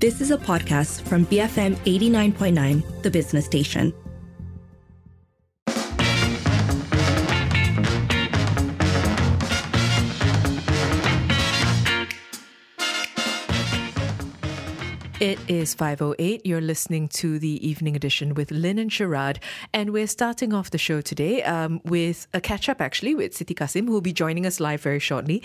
This is a podcast from BFM 89.9, the business station. It is 5.08. You're listening to the evening edition with Lynn and Sharad. And we're starting off the show today um, with a catch up, actually, with Siti Kasim, who will be joining us live very shortly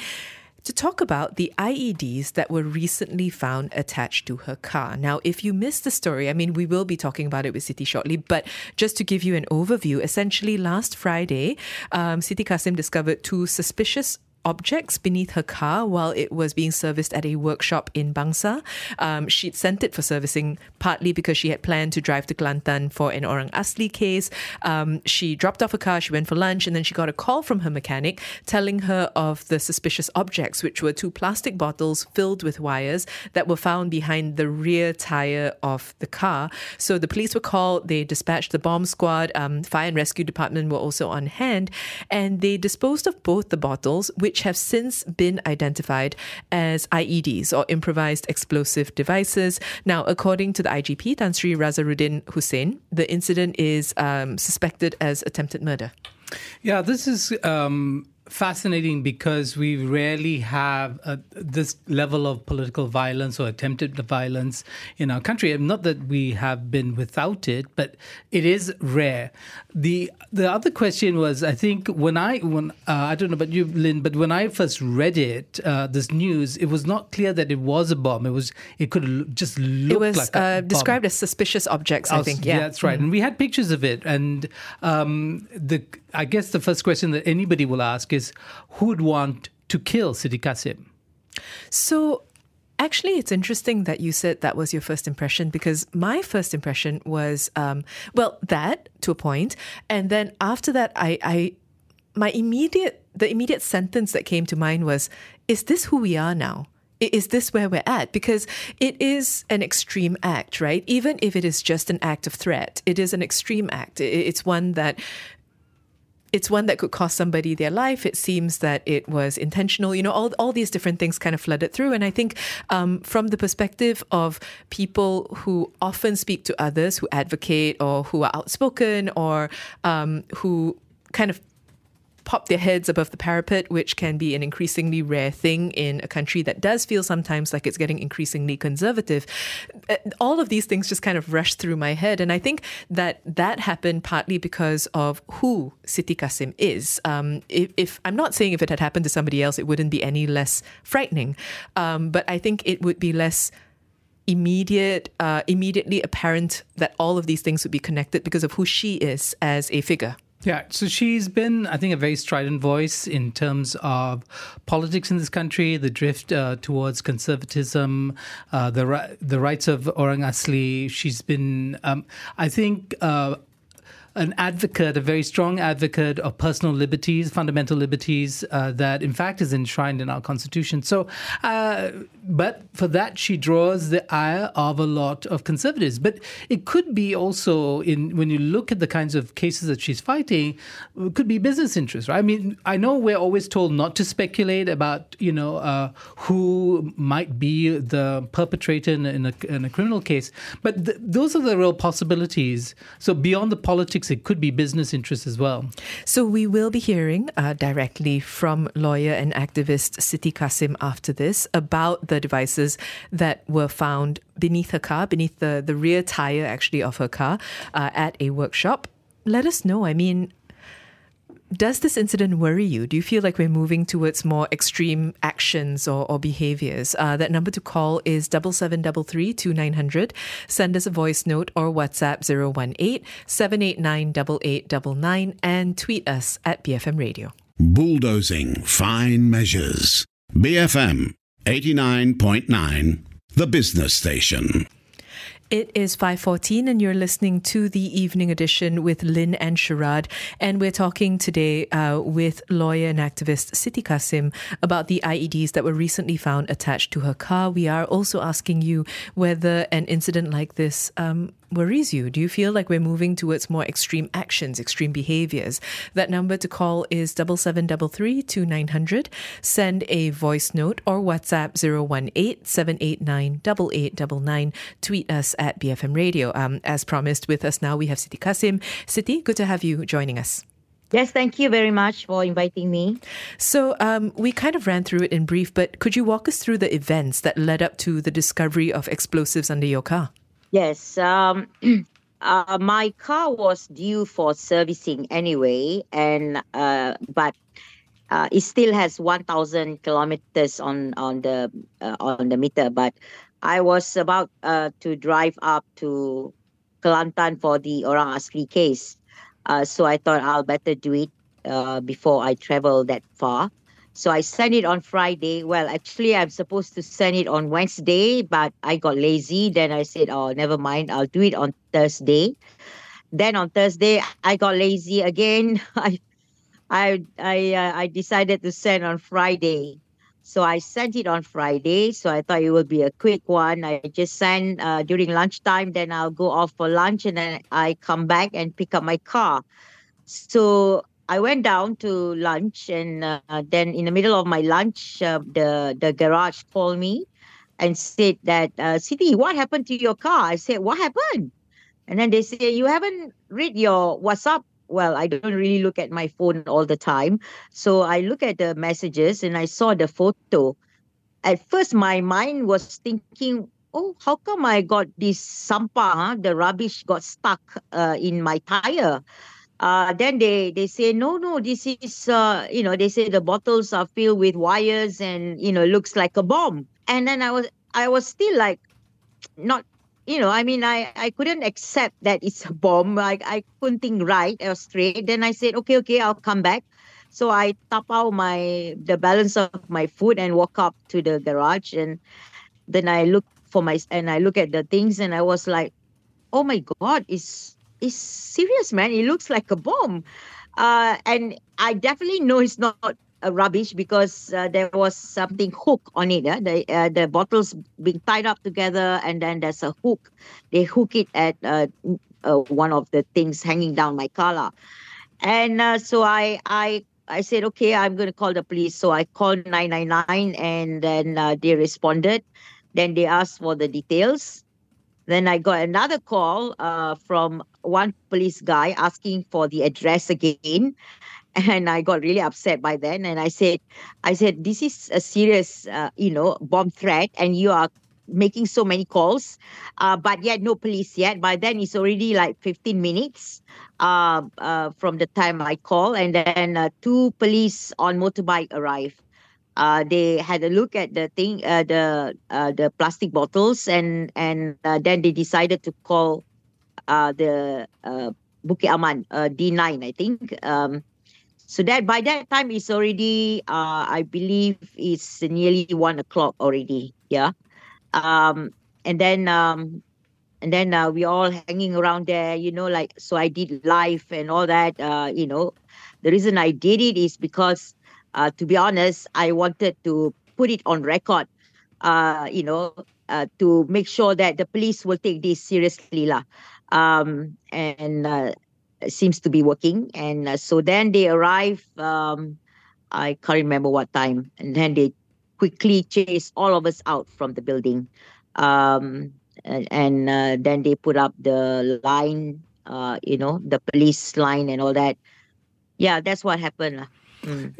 to talk about the IEDs that were recently found attached to her car. Now, if you missed the story, I mean, we will be talking about it with Siti shortly, but just to give you an overview, essentially last Friday, um, Siti Kasim discovered two suspicious objects beneath her car while it was being serviced at a workshop in Bangsar. Um, she'd sent it for servicing partly because she had planned to drive to Kelantan for an Orang Asli case. Um, she dropped off her car, she went for lunch, and then she got a call from her mechanic telling her of the suspicious objects, which were two plastic bottles filled with wires that were found behind the rear tire of the car. So the police were called, they dispatched the bomb squad, um, fire and rescue department were also on hand, and they disposed of both the bottles, which which have since been identified as IEDs or improvised explosive devices. Now, according to the IGP, Tan Sri Razarudin Husain, the incident is um, suspected as attempted murder. Yeah, this is um, fascinating because we rarely have uh, this level of political violence or attempted violence in our country. Not that we have been without it, but it is rare. the The other question was, I think, when I when uh, I don't know about you, Lynn, but when I first read it, uh, this news, it was not clear that it was a bomb. It was it could just look it was like uh, described as suspicious objects. I think, yeah, that's right. Mm-hmm. And we had pictures of it, and um, the I guess the first question that anybody will ask is who would want to kill Siti Kasim? So Actually, it's interesting that you said that was your first impression because my first impression was, um, well, that to a point, and then after that, I, I, my immediate, the immediate sentence that came to mind was, "Is this who we are now?" is this where we're at? Because it is an extreme act, right? Even if it is just an act of threat, it is an extreme act. It's one that it's one that could cost somebody their life. It seems that it was intentional. You know, all, all these different things kind of flooded through. And I think um, from the perspective of people who often speak to others, who advocate or who are outspoken or um, who kind of pop their heads above the parapet, which can be an increasingly rare thing in a country that does feel sometimes like it's getting increasingly conservative. Uh, all of these things just kind of rush through my head. And I think that that happened partly because of who Siti Kasim is. Um, if, if, I'm not saying if it had happened to somebody else, it wouldn't be any less frightening. Um, but I think it would be less immediate, uh, immediately apparent that all of these things would be connected because of who she is as a figure. Yeah, so she's been, I think, a very strident voice in terms of politics in this country, the drift uh, towards conservatism, uh, the the rights of Orang Asli. She's been, um, I think, uh, an advocate, a very strong advocate of personal liberties, fundamental liberties uh, that, in fact, is enshrined in our constitution. So, uh, but for that, she draws the ire of a lot of conservatives. But it could be also in when you look at the kinds of cases that she's fighting, it could be business interests. Right? I mean, I know we're always told not to speculate about you know uh, who might be the perpetrator in a, in a, in a criminal case, but th- those are the real possibilities. So beyond the politics politics, it could be business interests as well. So we will be hearing uh, directly from lawyer and activist Siti Kasim after this about the devices that were found beneath her car, beneath the, the rear tire actually of her car uh, at a workshop. Let us know. I mean, does this incident worry you? Do you feel like we're moving towards more extreme actions or, or behaviors? Uh, that number to call is double seven double three two nine hundred. Send us a voice note or WhatsApp 018 789 8899 and tweet us at BFM Radio. Bulldozing fine measures. BFM 89.9, the business station. It is 5:14 and you're listening to the evening edition with Lynn and Sharad and we're talking today uh, with lawyer and activist Siti Kasim about the IEDs that were recently found attached to her car. We are also asking you whether an incident like this um, worries you? Do you feel like we're moving towards more extreme actions, extreme behaviors? That number to call is double seven double three two nine hundred. Send a voice note or WhatsApp 018 789 8899. Tweet us at BFM Radio. Um, as promised, with us now we have Siti Kasim. Siti, good to have you joining us. Yes, thank you very much for inviting me. So, um, we kind of ran through it in brief, but could you walk us through the events that led up to the discovery of explosives under your car? Yes, um, uh, my car was due for servicing anyway, and uh, but uh, it still has 1,000 kilometers on on the uh, on the meter. But I was about uh, to drive up to Kelantan for the Orang Asli case, uh, so I thought I'll better do it before I travel that far. So I sent it on Friday. Well, actually, I'm supposed to send it on Wednesday, but I got lazy. Then I said, oh, never mind. I'll do it on Thursday. Then on Thursday, I got lazy again. I, I, I, uh, I decided to send on Friday. So I sent it on Friday. So I thought it would be a quick one. I just send uh, during lunchtime. Then I'll go off for lunch, and then I come back and pick up my car. So I went down to lunch, and uh, then in the middle of my lunch, uh, the the garage called me and said that, uh, what happened to your car? I said, what happened? And then they say, you haven't read your WhatsApp. Well, I don't really look at my phone all the time. So I look at the messages and I saw the photo. At first, my mind was thinking, oh, how come I got this sampah, huh? the rubbish got stuck uh, in my tire? Uh, then they they say no no this is uh, you know they say the bottles are filled with wires and you know looks like a bomb. And then i was i was still like not you know i mean i i couldn't accept that it's a bomb. Like i couldn't think right or straight. Then i said okay okay i'll come back. So i tap out my the balance of my food and walk up to the garage. And then i look for my and i look at the things and i was like oh my god it's is serious, man. It looks like a bomb. Uh, and I definitely know it's not rubbish because uh, there was something hook on it. Uh, the uh, the bottles being tied up together, and then there's a hook. They hook it at uh, uh, one of the things hanging down my collar, and uh, so I I I said okay, I'm going to call the police. So I called nine nine nine, and then uh, they responded. Then they asked for the details. Then I got another call uh, from one police guy asking for the address again. And I got really upset by then. And I said, I said, this is a serious, uh, you know, bomb threat, and you are making so many calls, uh, but yet no police yet. By then it's already like 15 minutes uh, uh, from the time I call, and then uh, two police on motorbike arrive uh, they had a look at the thing, uh, the uh, the plastic bottles, and and uh, then they decided to call uh, the uh, Bukit Aman uh, D9, I think. Um, so that by that time it's already, I believe, it's nearly one o'clock already. Yeah, um, and then um, and then we all hanging around there, you know, like so. I did live and all that. You know, the reason I did it is because uh, to be honest, I wanted to put it on record, uh, you know, uh, to make sure that the police will take this seriously. Lah. Um, and uh, it seems to be working. And uh, so then they arrive, um, I can't remember what time, and then they quickly chase all of us out from the building. Um, and, and uh, then they put up the line, uh, you know, the police line and all that. Yeah, that's what happened. Mm.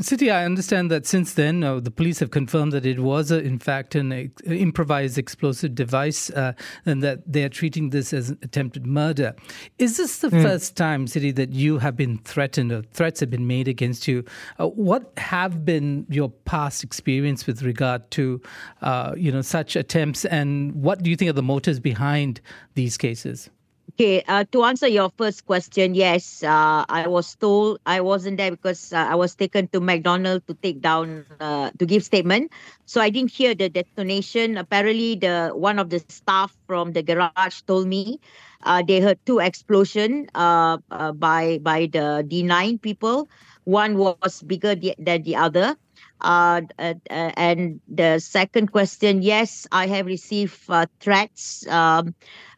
Siti, I understand that since then, uh, the police have confirmed that it was, a, in fact, an a, improvised explosive device uh, and that they are treating this as an attempted murder. Is this the mm. first time, Siti, that you have been threatened or threats have been made against you? Uh, what have been your past experience with regard to, uh, you know, such attempts and what do you think are the motives behind these cases? Okay, uh, to answer your first question, yes, uh, I was told I wasn't there because uh, I was taken to McDonald to take down uh, to give statement. So I didn't hear the detonation. Apparently, the one of the staff from the garage told me uh, they heard two explosion uh, by by the D9 people. One was bigger than the other. Uh, uh, and the second question, yes, I have received threats, um,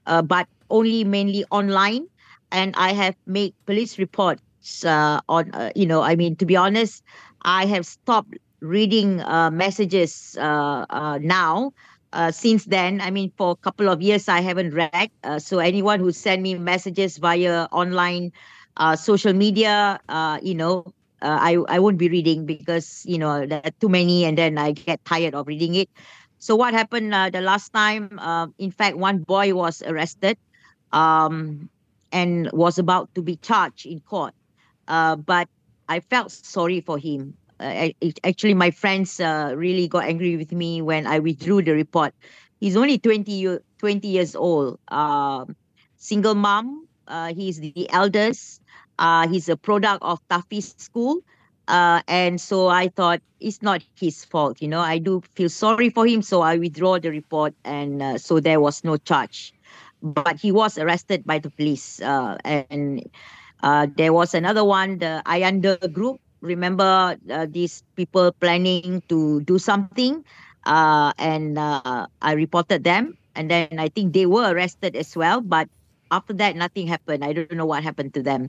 but only mainly online, and I have made police reports uh, on. Uh, you know, I mean, to be honest, I have stopped reading uh, messages uh, uh, now. Uh, since then, I mean, for a couple of years, I haven't read. So anyone who send me messages via online, social media, you know, I I won't be reading because you know there are too many, and then I get tired of reading it. So what happened uh, the last time? Uh, in fact, one boy was arrested, um, and was about to be charged in court. Uh, but I felt sorry for him. Uh, I- actually, my friends uh, really got angry with me when I withdrew the report. He's only 20, year, 20 years old, um, single mom. Uh, he's the eldest. Uh, he's a product of tahfiz school. Uh, and so I thought it's not his fault. You know, I do feel sorry for him. So I withdraw the report. And so there was no charge. But he was arrested by the police. Uh, and uh, there was another one, the Ayanda group. Remember uh, these people planning to do something? Uh, and uh, I reported them. And then I think they were arrested as well. But after that, nothing happened. I don't know what happened to them.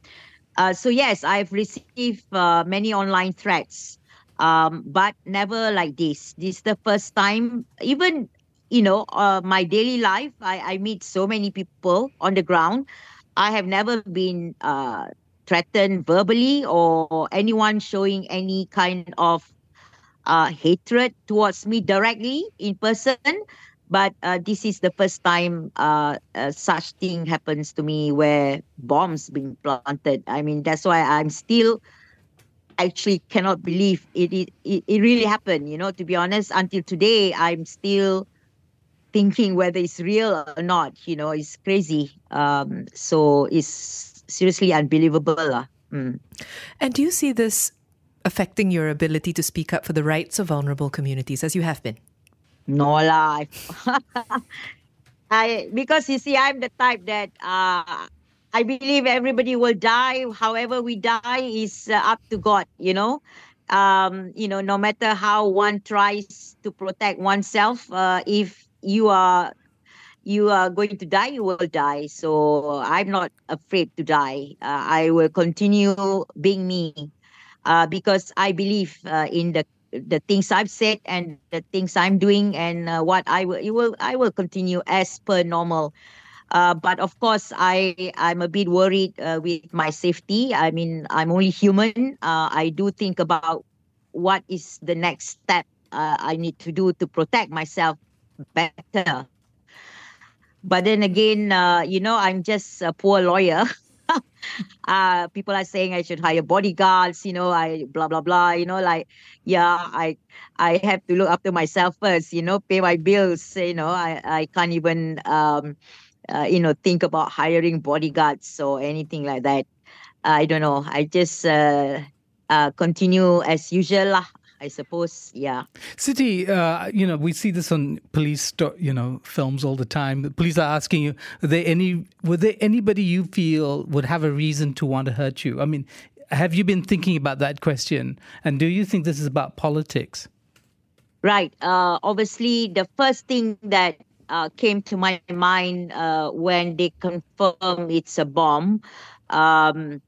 Uh, so yes, I've received many online threats, um, but never like this. This is the first time. Even you know, uh, my daily life, I, I meet so many people on the ground. I have never been uh, threatened verbally or anyone showing any kind of uh, hatred towards me directly in person. But uh, this is the first time uh, uh, such thing happens to me where bombs being planted. I mean, that's why I'm still actually cannot believe it, it, it, it really happened. You know, to be honest, until today, I'm still thinking whether it's real or not. You know, it's crazy. Um, so it's seriously unbelievable. lah. Mm. And do you see this affecting your ability to speak up for the rights of vulnerable communities as you have been? No lah. I because you see, I'm the type that uh, I believe everybody will die. However, we die is uh, up to God. You know, um, you know, no matter how one tries to protect oneself, uh, if you are you are going to die, you will die. So I'm not afraid to die. Uh, I will continue being me uh, because I believe uh, in the the things I've said and the things I'm doing and uh, what I will, you will, I will continue as per normal. Uh, but of course, I I'm a bit worried uh, with my safety. I mean, I'm only human. I do think about what is the next step I need to do to protect myself better. But then again, uh, you know, I'm just a poor lawyer. uh, people are saying I should hire bodyguards, you know, I blah blah blah, you know, like yeah, I I have to look after myself first, you know, pay my bills, you know, I, I can't even um uh, you know think about hiring bodyguards or anything like that. I don't know. I just uh, uh continue as usual lah. I suppose, yeah. Siti, uh, you know, we see this on police, you know, films all the time. The police are asking you, are there any, were there anybody you feel would have a reason to want to hurt you? I mean, have you been thinking about that question? And do you think this is about politics? Right. Uh, obviously, the first thing that uh, came to my mind uh, when they confirmed it's a bomb. Um,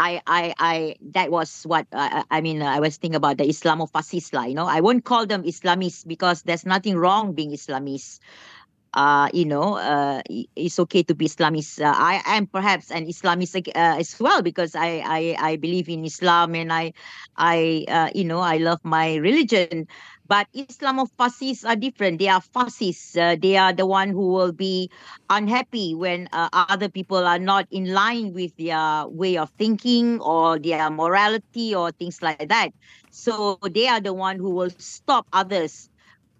I, I, I, that was what I, I mean. I was thinking about the Islamofascist, lah. You know, I won't call them Islamists because there's nothing wrong being Islamists. Uh, you know, uh, it's okay to be Islamist. Uh, I am perhaps an Islamist uh, as well because I, I, I believe in Islam and I, I, uh, you know, I love my religion. But Islamofascists are different. They are fascists. Uh, they are the one who will be unhappy when uh, other people are not in line with their way of thinking or their morality or things like that. So they are the one who will stop others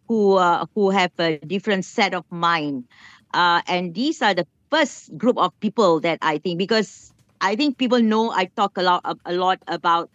who uh, who have a different set of mind. Uh, and these are the first group of people that I think because I think people know I talk a lot a lot about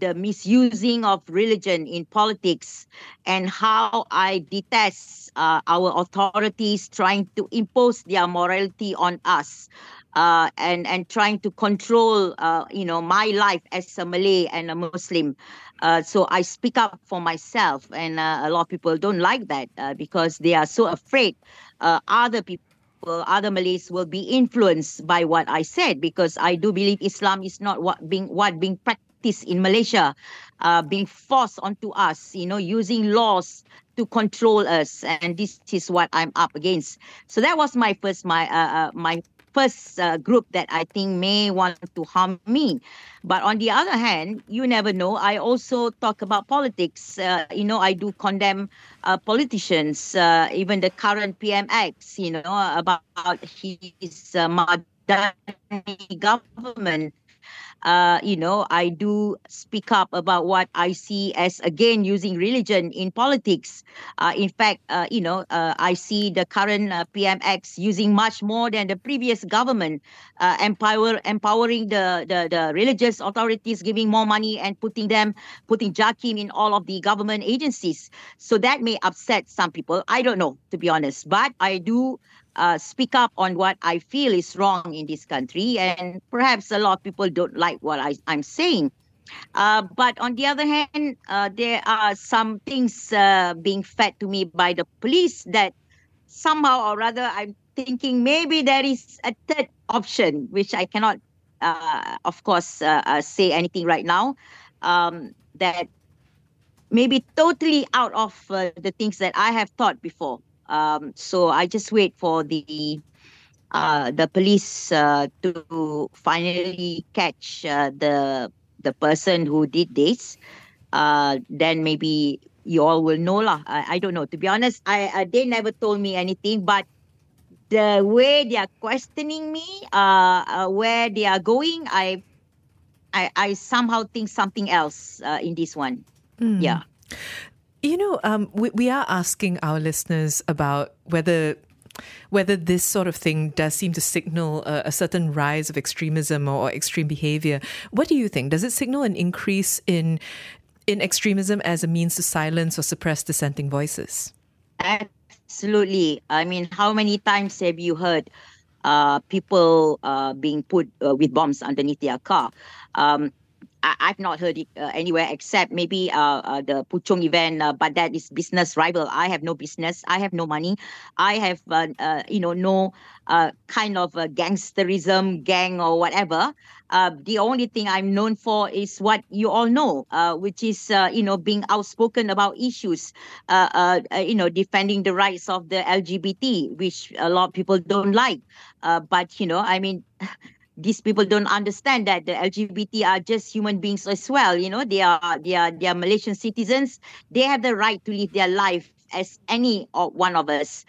the misusing of religion in politics and how I detest uh, our authorities trying to impose their morality on us. Uh, and and trying to control, uh, you know, my life as a Malay and a Muslim, uh, so I speak up for myself, and uh, a lot of people don't like that uh, because they are so afraid uh, other people other Malays will be influenced by what I said because I do believe Islam is not what being what being practiced in Malaysia, uh, being forced onto us, you know, using laws to control us, and this is what I'm up against. So that was my first my uh, uh my first uh, group that I think may want to harm me. But on the other hand, you never know. I also talk about politics. Uh, you know, I do condemn uh, politicians, uh, even the current PMX, you know, about his uh, Madani government uh, you know, I do speak up about what I see as again using religion in politics. Uh, in fact, uh, you know, uh, I see the current uh, PMX using much more than the previous government, empower empowering the, the the religious authorities, giving more money and putting them putting JAKIM in all of the government agencies. So that may upset some people. I don't know, to be honest, but I do uh, speak up on what I feel is wrong in this country. And perhaps a lot of people don't like what I, am saying. Uh, but on the other hand, uh, there are some things uh, being fed to me by the police that somehow or rather I'm thinking maybe there is a third option, which I cannot, uh, of course, uh, say anything right now. Um, that maybe totally out of the things that I have thought before. Um, so I just wait for the uh, the police uh, to finally catch uh, the the person who did this. Uh, then maybe you all will know lah. I, I don't know. To be honest, I, I they never told me anything, but the way they are questioning me, uh, uh where they are going, I, I, I somehow think something else uh, in this one. Mm. Yeah. You know, um, we, we are asking our listeners about whether whether this sort of thing does seem to signal a, a, certain rise of extremism or extreme behavior. What do you think? Does it signal an increase in in extremism as a means to silence or suppress dissenting voices? Absolutely. I mean, how many times have you heard uh, people uh, being put uh, with bombs underneath their car? Um, I, have not heard it uh, anywhere except maybe uh, uh, the Puchong event, uh, but that is business rival. I have no business. I have no money. I have, uh, uh, you know, no kind of gangsterism, gang or whatever. the only thing I'm known for is what you all know, which is, you know, being outspoken about issues, you know, defending the rights of the LGBT, which a lot of people don't like. but, you know, I mean, these people don't understand that the LGBT are just human beings as well. You know, they are they are they are Malaysian citizens. They have the right to live their life as any one of us.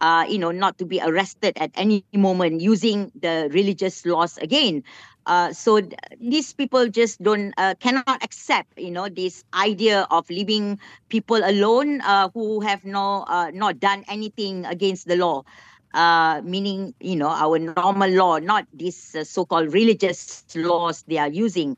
Uh, you know, not to be arrested at any moment using the religious laws again. Uh, so th- these people just don't uh, cannot accept you know this idea of leaving people alone uh, who have no uh, not done anything against the law uh, meaning you know our normal law, not these uh, so-called religious laws they are using.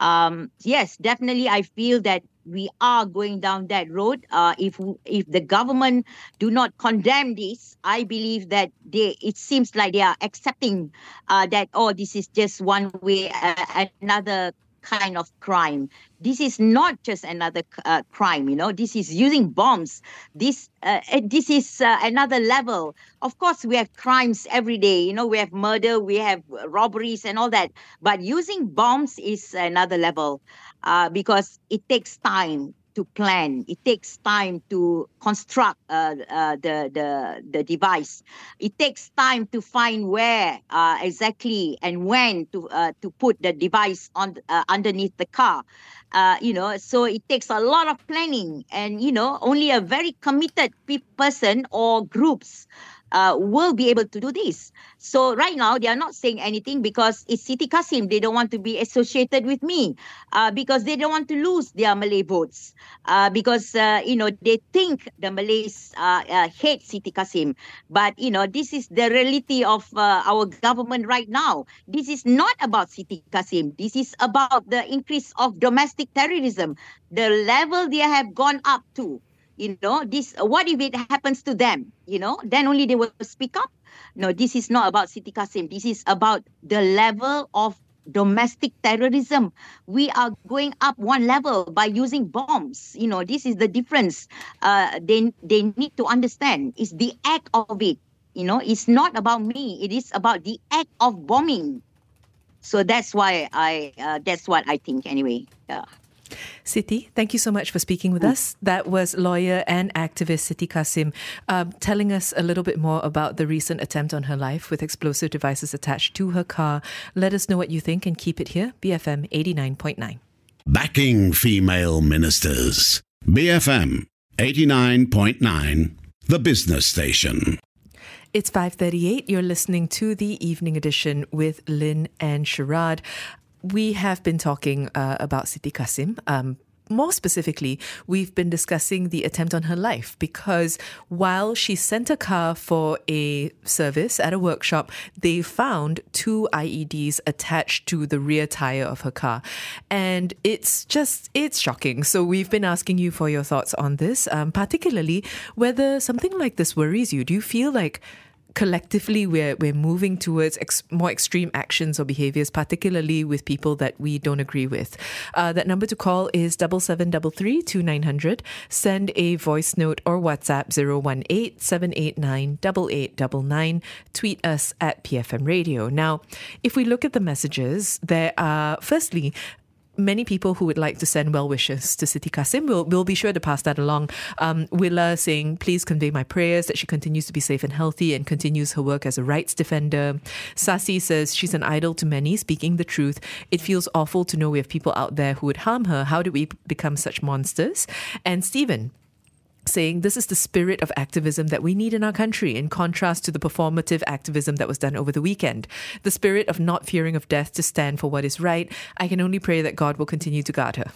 Um, yes, definitely, I feel that we are going down that road. Uh, if if the government do not condemn this, I believe that they it seems like they are accepting uh, that oh this is just one way uh, another kind of crime. This is not just another uh, crime, you know. This is using bombs. This uh, this is uh, another level. Of course, we have crimes every day. You know, we have murder, we have robberies, and all that. But using bombs is another level uh, because it takes time to plan. It takes time to construct uh, uh, the, the, the device. It takes time to find where uh, exactly and when to, uh, to put the device on uh, underneath the car. Uh, you know, so it takes a lot of planning, and you know, only a very committed pe- person or groups uh, will be able to do this. So right now they are not saying anything because it's Siti Kasim. They don't want to be associated with me uh, because they don't want to lose their Malay votes uh, because uh, you know they think the Malays uh, hate Siti Kasim. But you know this is the reality of our government right now. This is not about Siti Kasim. This is about the increase of domestic terrorism, the level they have gone up to you know this what if it happens to them you know then only they will speak up no this is not about Siti Kasim this is about the level of domestic terrorism we are going up one level by using bombs you know this is the difference uh, they they need to understand is the act of it You know, it's not about me. It is about the act of bombing. So that's why I. Uh, that's what I think anyway. Yeah. Siti, thank you so much for speaking with us. That was lawyer and activist Siti Kasim um, telling us a little bit more about the recent attempt on her life with explosive devices attached to her car. Let us know what you think and keep it here. BFM 89.9. Backing female ministers. BFM 89.9, the business station. It's 5:38. You're listening to the evening edition with Lynn and Sharad. We have been talking uh, about Siti Kasim. Um, more specifically, we've been discussing the attempt on her life because while she sent a car for a service at a workshop, they found two IEDs attached to the rear tire of her car. And it's just, it's shocking. So we've been asking you for your thoughts on this, um, particularly whether something like this worries you. Do you feel like collectively we're we're moving towards ex- more extreme actions or behaviors, particularly with people that we don't agree with. Uh, that number to call is double seven double three two nine hundred. Send a voice note or WhatsApp zero one eight seven eight nine double eight double nine. Tweet us at BFM Radio. Now, if we look at the messages, there are firstly many people who would like to send well wishes to Siti Kasim will will be sure to pass that along. Um, Willa saying, please convey my prayers that she continues to be safe and healthy and continues her work as a rights defender. Sasi says she's an idol to many, speaking the truth. It feels awful to know we have people out there who would harm her. How did we become such monsters? And Stephen saying this is the spirit of activism that we need in our country, in contrast to the performative activism that was done over the weekend. The spirit of not fearing of death to stand for what is right. I can only pray that God will continue to guard her.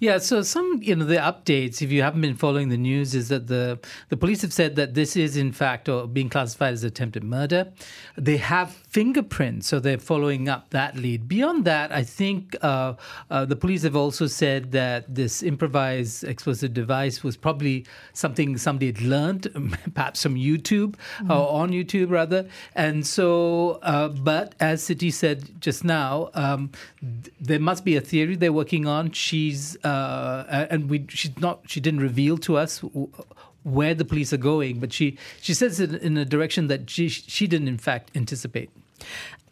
Yeah, so some you know the updates, if you haven't been following the news, is that the the police have said that this is in fact or being classified as attempted murder. They have fingerprints, so they're following up that lead. Beyond that, I think uh, uh, the police have also said that this improvised explosive device was probably something somebody had learned, perhaps from YouTube mm-hmm. or on YouTube rather. And so, uh, but as Siti said just now, um, th- there must be a theory they're working on. She's uh, and we she's not she didn't reveal to us where the police are going, but she she says it in a direction that she she didn't in fact anticipate.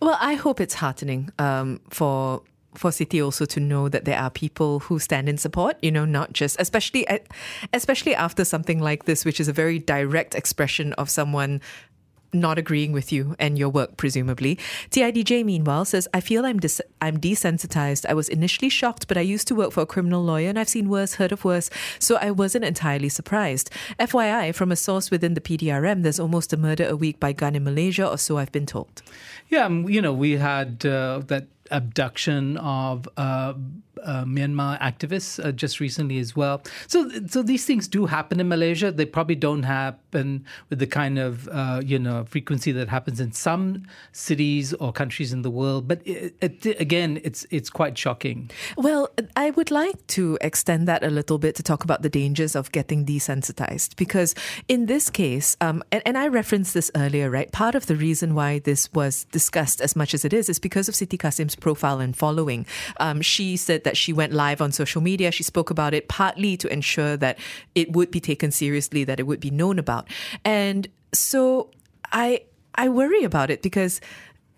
Well, I hope it's heartening um, for for Siti also to know that there are people who stand in support, you know, not just especially especially after something like this, which is a very direct expression of someone not agreeing with you and your work, presumably. TIDJ, meanwhile, says, I feel I'm, des- I'm desensitized. I was initially shocked, but I used to work for a criminal lawyer and I've seen worse, heard of worse, so I wasn't entirely surprised. FYI, from a source within the PDRM, there's almost a murder a week by gun in Malaysia, or so I've been told. Yeah, you know, we had uh, that abduction of uh, uh, Myanmar activists uh, just recently as well. So, so these things do happen in Malaysia. They probably don't happen with the kind of uh, you know frequency that happens in some cities or countries in the world. But it, it, again, it's it's quite shocking. Well, I would like to extend that a little bit to talk about the dangers of getting desensitized because in this case, um, and, and I referenced this earlier, right? Part of the reason why this was discussed as much as it is is because of Siti Kasim's profile and following. Um, she said that she went live on social media. She spoke about it partly to ensure that it would be taken seriously, that it would be known about. And so I I worry about it because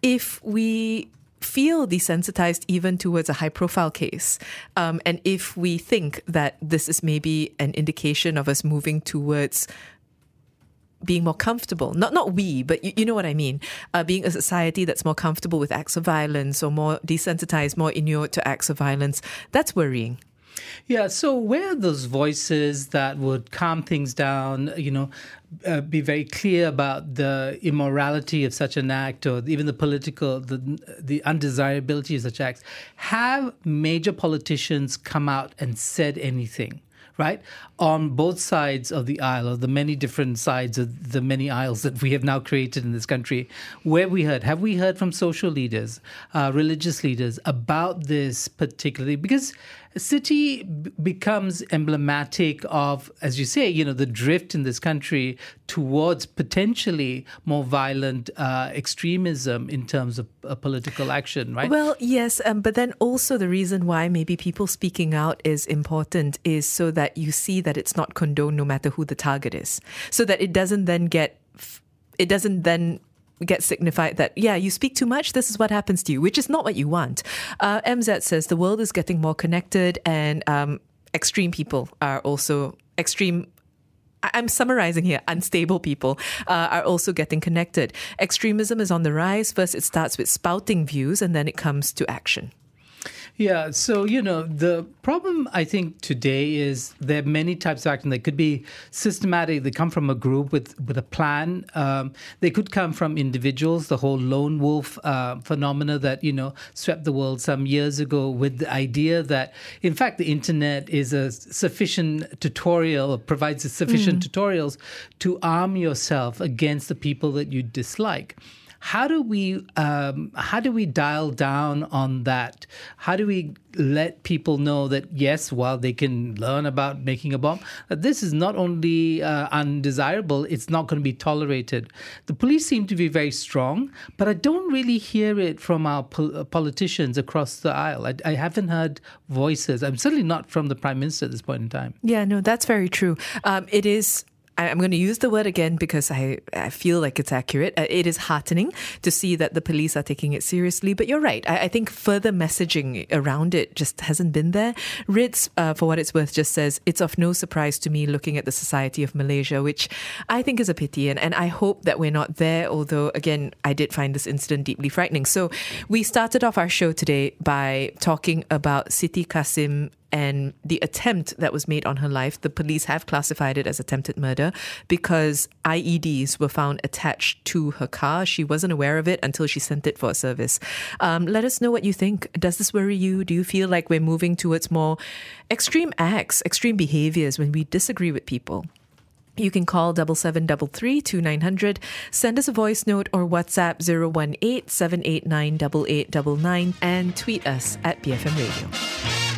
if we feel desensitized even towards a high profile case. Um, and if we think that this is maybe an indication of us moving towards being more comfortable. Not not we, but you, you know what I mean. Uh, being a society that's more comfortable with acts of violence or more desensitized, more inured to acts of violence. That's worrying. Yeah. So where are those voices that would calm things down? You know, uh, be very clear about the immorality of such an act, or even the political, the the undesirability of such acts. Have major politicians come out and said anything? Right? On both sides of the aisle, or the many different sides of the many aisles that we have now created in this country, where we heard, have we heard from social leaders, uh, religious leaders about this particularly? Because Siti b- becomes emblematic of, as you say, you know, the drift in this country towards potentially more violent uh, extremism in terms of uh, political action, right? Well, yes, um, but then also the reason why maybe people speaking out is important is so that you see that it's not condoned no matter who the target is, so that it doesn't then get it doesn't then get signified that, yeah, you speak too much, this is what happens to you, which is not what you want. Uh, MZ says the world is getting more connected and um, extreme people are also extreme I'm summarizing here, unstable people uh, are also getting connected. Extremism is on the rise. First, it starts with spouting views, and then it comes to action. Yeah, so you know the problem I think today is there are many types of action. They could be systematic. They come from a group with with a plan. Um, they could come from individuals. The whole lone wolf uh, phenomena that you know swept the world some years ago, with the idea that in fact the internet is a sufficient tutorial, provides sufficient mm. tutorials to arm yourself against the people that you dislike. How do we um, how do we dial down on that? How do we let people know that yes, while they can learn about making a bomb, that this is not only uh, undesirable, it's not going to be tolerated. The police seem to be very strong, but I don't really hear it from our pol- uh, politicians across the aisle. I, I, haven't heard voices. I'm certainly not from the prime minister at this point in time. Yeah, no, that's very true. Um, it is I'm going to use the word again because I, I feel like it's accurate. Uh, it is heartening to see that the police are taking it seriously. But you're right. I, I think further messaging around it just hasn't been there. Ritz, uh, for what it's worth, just says it's of no surprise to me looking at the society of Malaysia, which I think is a pity. And, and I hope that we're not there, although, again, I did find this incident deeply frightening. So we started off our show today by talking about Siti Kasim and the attempt that was made on her life, the police have classified it as attempted murder because IEDs were found attached to her car. She wasn't aware of it until she sent it for a service. Um, let us know what you think. Does this worry you? Do you feel like we're moving towards more extreme acts, extreme behaviors when we disagree with people? You can call double seven double three two nine hundred. Send us a voice note or WhatsApp 018 789 8899 and tweet us at BFM Radio.